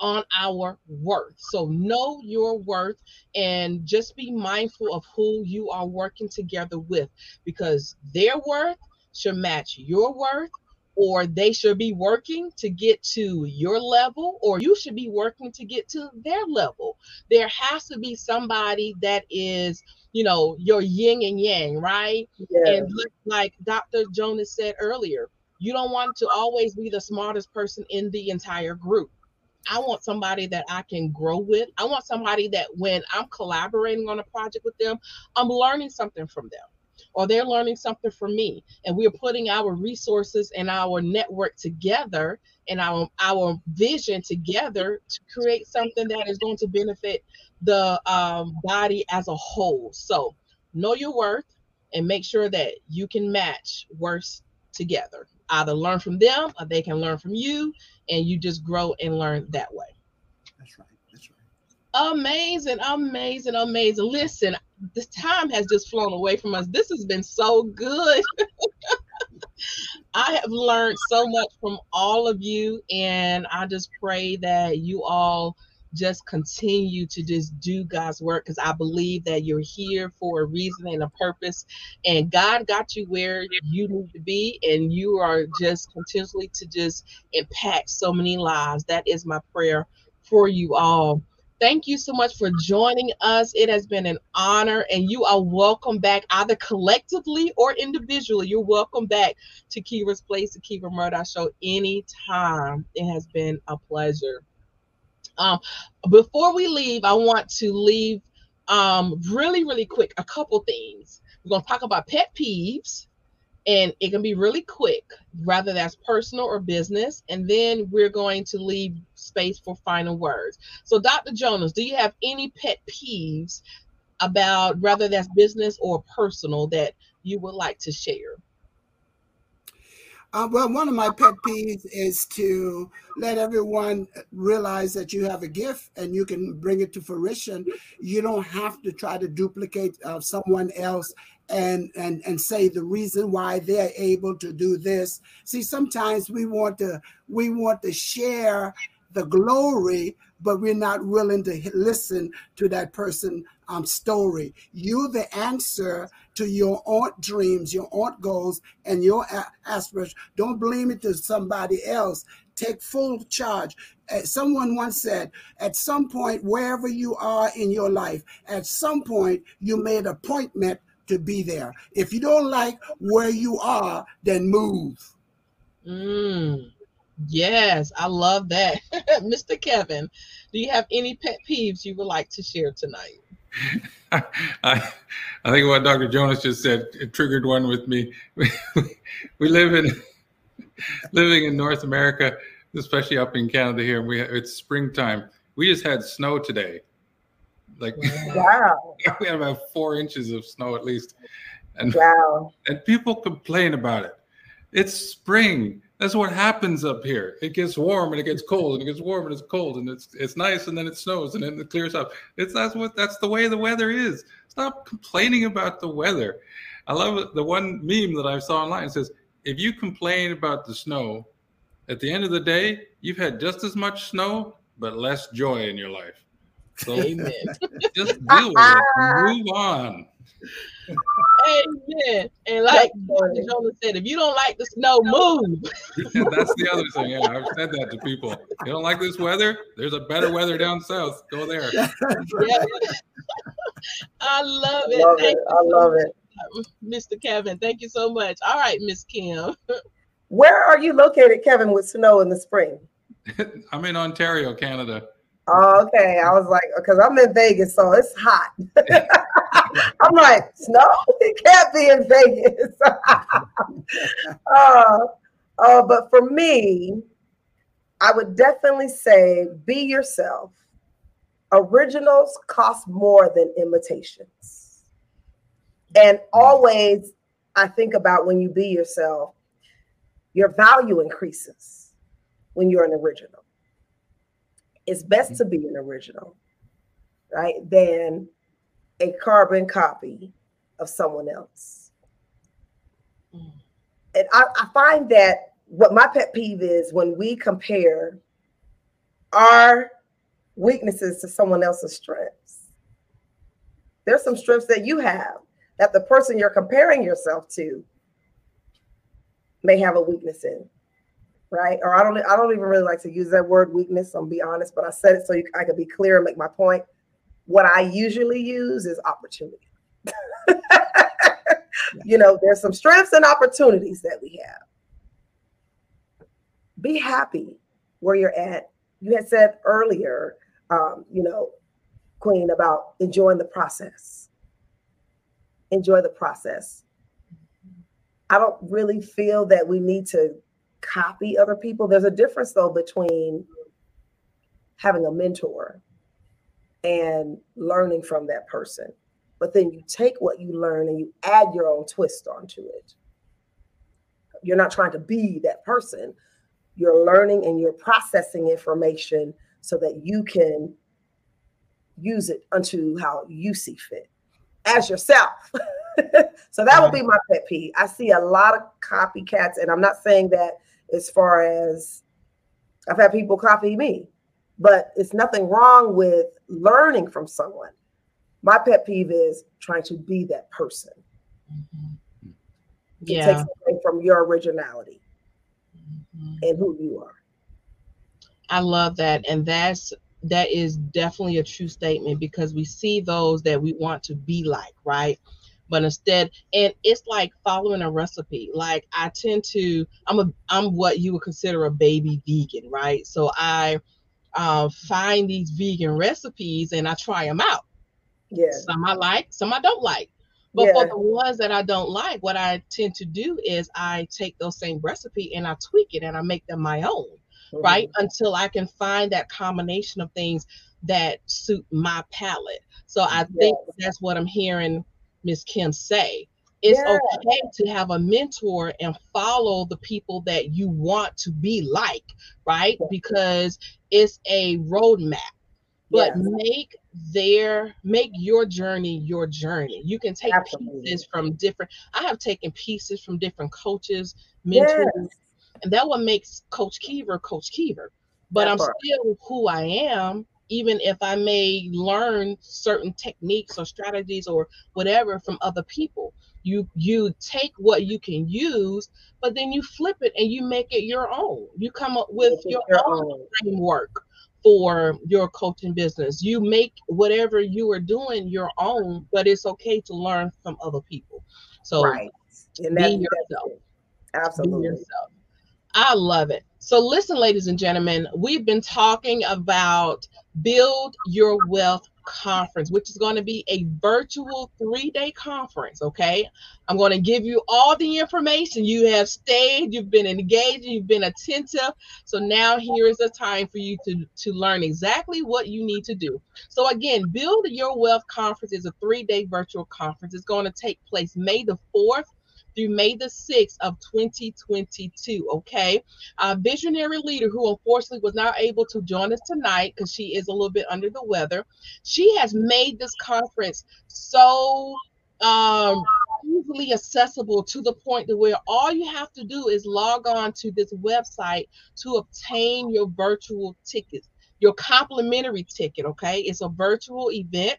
on our worth. So know your worth and just be mindful of who you are working together with because their worth should match your worth or they should be working to get to your level or you should be working to get to their level. There has to be somebody that is you know your yin and yang right? And like dr jonas said earlier you don't want to always be the smartest person in the entire group. I want somebody that I can grow with. I want somebody that when I'm collaborating on a project with them, I'm learning something from them or they're learning something from me. And we're putting our resources and our network together and our our vision together to create something that is going to benefit the um, body as a whole. So know your worth and make sure that you can match worth together. Either learn from them or they can learn from you and you just grow and learn that way. That's right. That's right. Amazing amazing amazing. Listen the time has just flown away from us. This has been so good. I have learned so much from all of you, and I just pray that you all just continue to just do God's work because I believe that you're here for a reason and a purpose, and God got you where you need to be, and you are just continually to just impact so many lives. That is my prayer for you all. Thank you so much for joining us. It has been an honor, and you are welcome back either collectively or individually. You're welcome back to Kiva's Place, the Kiva Murdoch Show, anytime. It has been a pleasure. Um, before we leave, I want to leave um, really, really quick a couple things. We're going to talk about pet peeves and it can be really quick, whether that's personal or business. And then we're going to leave space for final words. So, Dr. Jonas, do you have any pet peeves about whether that's business or personal that you would like to share? Uh, well, one of my pet peeves is to let everyone realize that you have a gift and you can bring it to fruition. You don't have to try to duplicate uh, someone else and and and say the reason why they're able to do this. See, sometimes we want to we want to share the glory, but we're not willing to listen to that person um, story. You're the answer to your own dreams, your own goals, and your aspirations. Don't blame it to somebody else. Take full charge. Someone once said, at some point, wherever you are in your life, at some point, you made appointment to be there. If you don't like where you are, then move. Mm, yes, I love that. Mr. Kevin, do you have any pet peeves you would like to share tonight? I, I think what Dr. Jonas just said it triggered one with me. we live in living in North America, especially up in Canada here. We it's springtime. We just had snow today. Like wow, we had about four inches of snow at least, and wow, and people complain about it. It's spring. That's what happens up here. It gets warm and it gets cold and it gets warm and it's cold and it's it's nice and then it snows and then it clears up. It's that's what that's the way the weather is. Stop complaining about the weather. I love it. The one meme that I saw online says, if you complain about the snow, at the end of the day, you've had just as much snow, but less joy in your life. So Amen. just deal with it. Move on. Amen. And like Jonah said, if you don't like the snow, move. That's the other thing. Yeah, I've said that to people. You don't like this weather? There's a better weather down south. Go there. Yeah. I love it. Love it. I love it. Mr. Kevin, thank you so much. All right, Miss Kim. Where are you located, Kevin, with snow in the spring? I'm in Ontario, Canada. Oh, okay. I was like, because I'm in Vegas, so it's hot. I'm like, no, it can't be in Vegas. uh, uh, but for me, I would definitely say be yourself. Originals cost more than imitations. And always, I think about when you be yourself, your value increases when you're an original it's best to be an original, right, than a carbon copy of someone else. And I, I find that what my pet peeve is when we compare our weaknesses to someone else's strengths. There's some strengths that you have that the person you're comparing yourself to may have a weakness in right? Or I don't I don't even really like to use that word weakness. I'm be honest, but I said it so you, I could be clear and make my point. What I usually use is opportunity. you know, there's some strengths and opportunities that we have. Be happy where you're at. You had said earlier, um, you know, Queen, about enjoying the process. Enjoy the process. I don't really feel that we need to copy other people. There's a difference though between having a mentor and learning from that person. But then you take what you learn and you add your own twist onto it. You're not trying to be that person. You're learning and you're processing information so that you can use it unto how you see fit as yourself. so that would be my pet peeve. I see a lot of copycats, and I'm not saying that as far as I've had people copy me, but it's nothing wrong with learning from someone. My pet peeve is trying to be that person. Mm-hmm. Yeah. It takes away from your originality mm-hmm. and who you are. I love that. And that's that is definitely a true statement because we see those that we want to be like, right? But instead and it's like following a recipe. Like i tend to i'm a i'm what you would consider a baby vegan right? So i uh, find these vegan recipes and i try them out. Yeah. Some i like some i don't like. But yeah. for the ones that i don't like what i tend to do is i take those same recipe and i tweak it and i make them my own mm-hmm. right until i can find that combination of things that suit my palate. So i think that's what i'm hearing Miss Kim say it's yeah. okay to have a mentor and follow the people that you want to be like, right? Yeah. Because it's a roadmap. But yes. make their make your journey your journey. You can take Absolutely. pieces from different. I have taken pieces from different coaches, mentors, yes. and that what makes Coach Kiva Coach Kiva. But that I'm part. still who I am even if I may learn certain techniques or strategies or whatever from other people. You you take what you can use, but then you flip it and you make it your own. You come up with your, your, own, own framework for your coaching business. You make whatever you are doing your own, but it's okay to learn from other people. So right. and be yourself. Absolutely. Be yourself. I love it. So, listen, ladies and gentlemen, we've been talking about Build Your Wealth Conference, which is going to be a virtual three day conference. Okay. I'm going to give you all the information. You have stayed, you've been engaged, you've been attentive. So, now here is the time for you to, to learn exactly what you need to do. So, again, Build Your Wealth Conference is a three day virtual conference. It's going to take place May the 4th through May the 6th of 2022. Okay. A visionary leader who unfortunately was not able to join us tonight because she is a little bit under the weather. She has made this conference so um easily accessible to the point to where all you have to do is log on to this website to obtain your virtual tickets your complimentary ticket okay it's a virtual event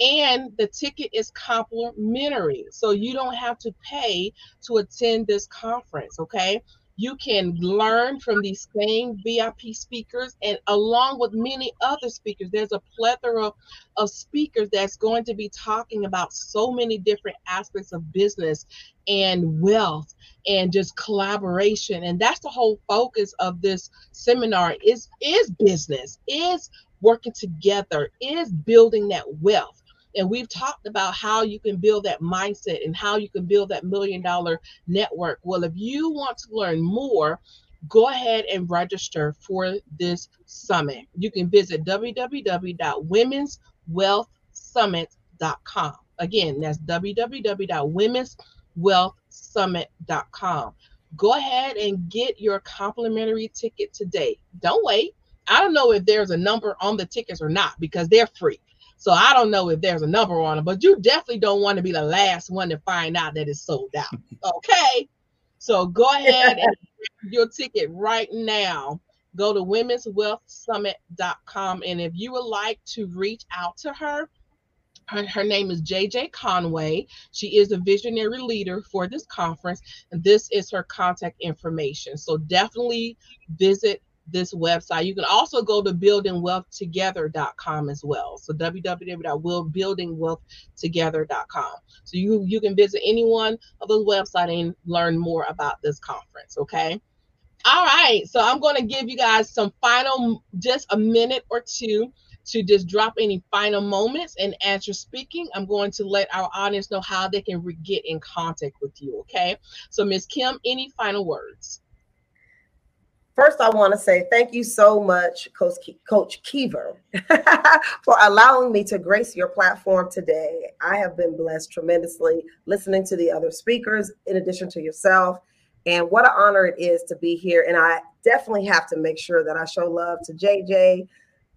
and the ticket is complimentary. So you don't have to pay to attend this conference, okay? You can learn from these same VIP speakers and along with many other speakers. There's a plethora of speakers that's going to be talking about so many different aspects of business and wealth and just collaboration. And that's the whole focus of this seminar is is business, is working together, is building that wealth. And we've talked about how you can build that mindset and how you can build that million dollar network. Well, if you want to learn more, go ahead and register for this summit. You can visit www.womenswealthsummit.com. Again, that's www.womenswealthsummit.com. Go ahead and get your complimentary ticket today. Don't wait. I don't know if there's a number on the tickets or not because they're free. So I don't know if there's a number on them, but you definitely don't want to be the last one to find out that it's sold out. Okay. So go ahead and your ticket right now. Go to womenswealthsummit.com. And if you would like to reach out to her, her, her, name is JJ Conway. She is a visionary leader for this conference, and this is her contact information. So definitely visit this website. You can also go to buildingwealthtogether.com as well. So www.buildingwealthtogether.com. So you you can visit any one of those websites and learn more about this conference. Okay. All right. So I'm going to give you guys some final, just a minute or two to just drop any final moments. And as you're speaking, I'm going to let our audience know how they can re- get in contact with you. Okay. So, Ms. Kim, any final words? First, I want to say thank you so much, Coach, Ke- Coach Kiva, for allowing me to grace your platform today. I have been blessed tremendously listening to the other speakers, in addition to yourself. And what an honor it is to be here. And I definitely have to make sure that I show love to JJ.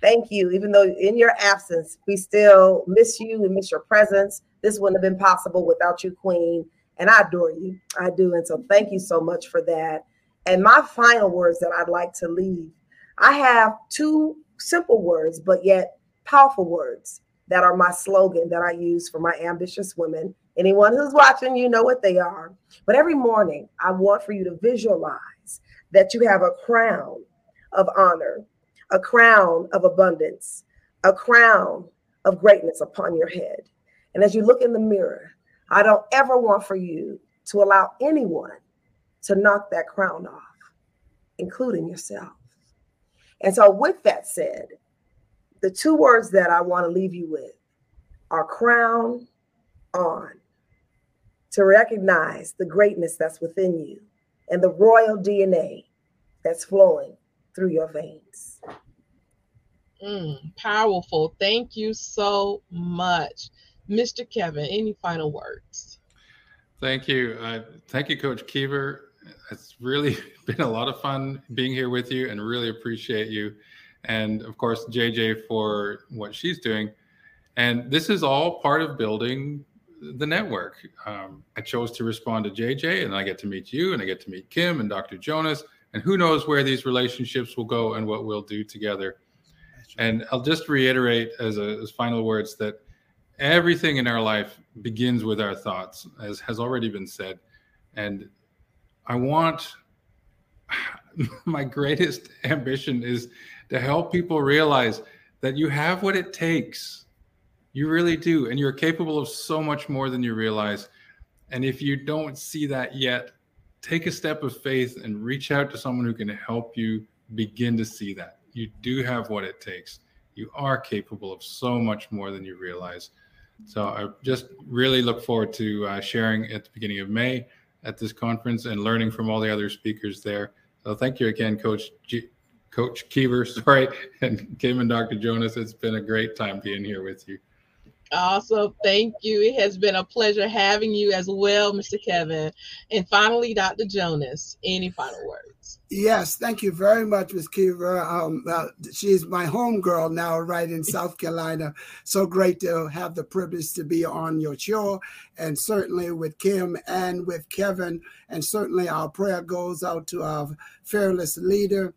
Thank you. Even though in your absence, we still miss you and miss your presence. This wouldn't have been possible without you, Queen. And I adore you. I do. And so thank you so much for that. And my final words that I'd like to leave I have two simple words, but yet powerful words that are my slogan that I use for my ambitious women. Anyone who's watching, you know what they are. But every morning, I want for you to visualize that you have a crown of honor, a crown of abundance, a crown of greatness upon your head. And as you look in the mirror, I don't ever want for you to allow anyone to knock that crown off, including yourself. And so, with that said, the two words that I want to leave you with are crown on to recognize the greatness that's within you and the royal DNA that's flowing through your veins. Mm, powerful. Thank you so much. Mr. Kevin, any final words? Thank you. Uh, thank you, Coach Kiva. It's really been a lot of fun being here with you and really appreciate you. And of course, JJ for what she's doing. And this is all part of building the network. Um, I chose to respond to JJ, and I get to meet you, and I get to meet Kim and Dr. Jonas, and who knows where these relationships will go and what we'll do together. And I'll just reiterate as, a, as final words that everything in our life begins with our thoughts, as has already been said. And I want my greatest ambition is to help people realize that you have what it takes. You really do. And you're capable of so much more than you realize. And if you don't see that yet, take a step of faith and reach out to someone who can help you begin to see that. You do have what it takes. You are capable of so much more than you realize. So I just really look forward to uh, sharing at the beginning of May at this conference and learning from all the other speakers there. So thank you again, Coach G- Coach Kiva, sorry, and and Dr. Jonas. It's been a great time being here with you. Awesome. Thank you. It has been a pleasure having you as well, Mr. Kevin. And finally, Dr. Jonas, any final words? Yes, thank you very much, Ms. Kiva. Um, uh, she's my home girl now, right in South Carolina. So great to have the privilege to be on your show, and certainly with Kim and with Kevin. And certainly our prayer goes out to our fearless leader,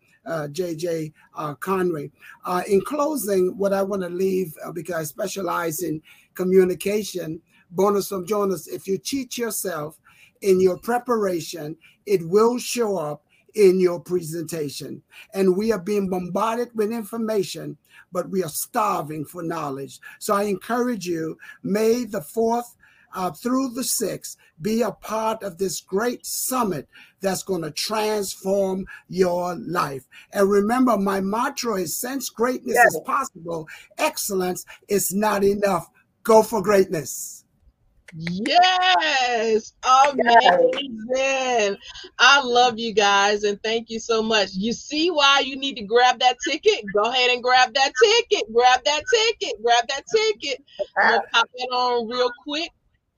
JJ uh, Conway. Uh, in closing, what I want to leave, uh, because I specialize in communication, bonus from Jonas, if you cheat yourself in your preparation, it will show up in your presentation. And we are being bombarded with information, but we are starving for knowledge. So I encourage you, May the 4th uh, through the 6th, be a part of this great summit that's going to transform your life. And remember, my mantra is since greatness yes. is possible, excellence is not enough. Go for greatness. Yes, amazing. I love you guys and thank you so much. You see why you need to grab that ticket? Go ahead and grab that ticket. Grab that ticket. Grab that ticket. I'm gonna pop it on real quick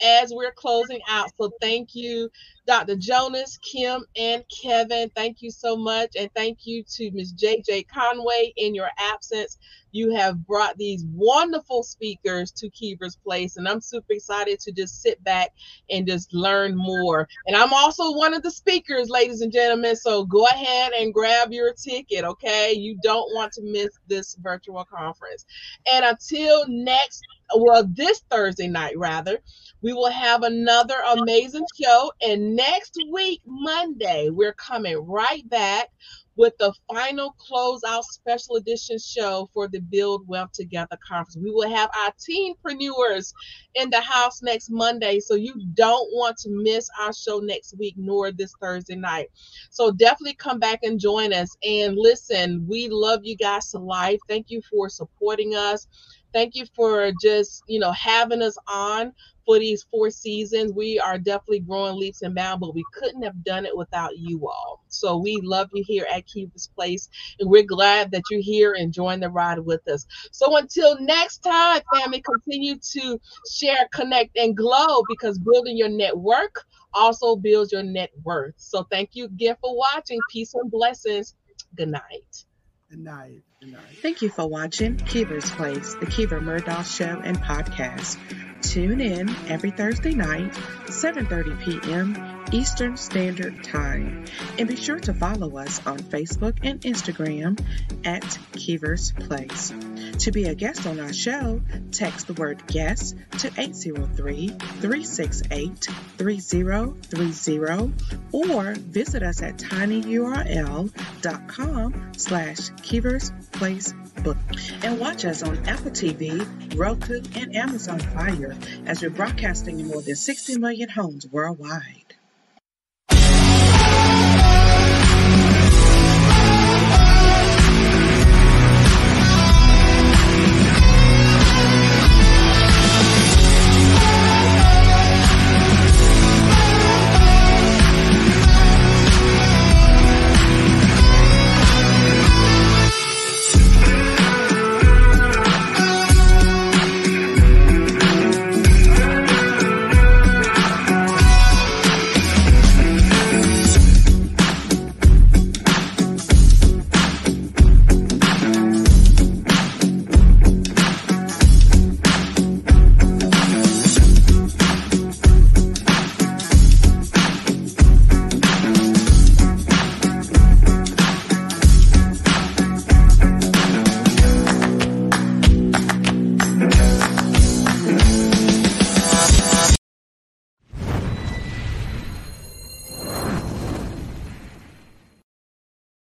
as we're closing out. So thank you, Dr. Jonas, Kim, and Kevin. Thank you so much. And thank you to Ms. JJ Conway in your absence. You have brought these wonderful speakers to Kiva's Place, and I'm super excited to just sit back and just learn more. And I'm also one of the speakers, ladies and gentlemen. So go ahead and grab your ticket, okay? You don't want to miss this virtual conference. And until next, well, this Thursday night, rather, we will have another amazing show. And next week, Monday, we're coming right back with the final closeout special edition show for the Build Wealth Together conference. We will have our teenpreneurs in the house next Monday, so you don't want to miss our show next week nor this Thursday night. So definitely come back and join us. And listen, we love you guys to life. Thank you for supporting us. Thank you for just, you know, having us on for these four seasons. We are definitely growing leaps and bounds, but we couldn't have done it without you all. So we love you here at Kiva's Place, and we're glad that you're here and join the ride with us. So until next time, family, continue to share, connect, and glow because building your network also builds your net worth. So thank you again for watching. Peace and blessings. Good night. Good night. Good night. Thank you for watching Kiva's Place, the Kiva Murdoch Show and Podcast. Tune in every Thursday night, 7.30 p.m. Eastern Standard Time. And be sure to follow us on Facebook and Instagram at Kiva's Place. To be a guest on our show, text the word guest to 803-368-3030 or visit us at tinyurl.com slash Kiva's Place Book. And watch us on Apple TV, Roku, and Amazon Fire as we're broadcasting in more than 60 million homes worldwide.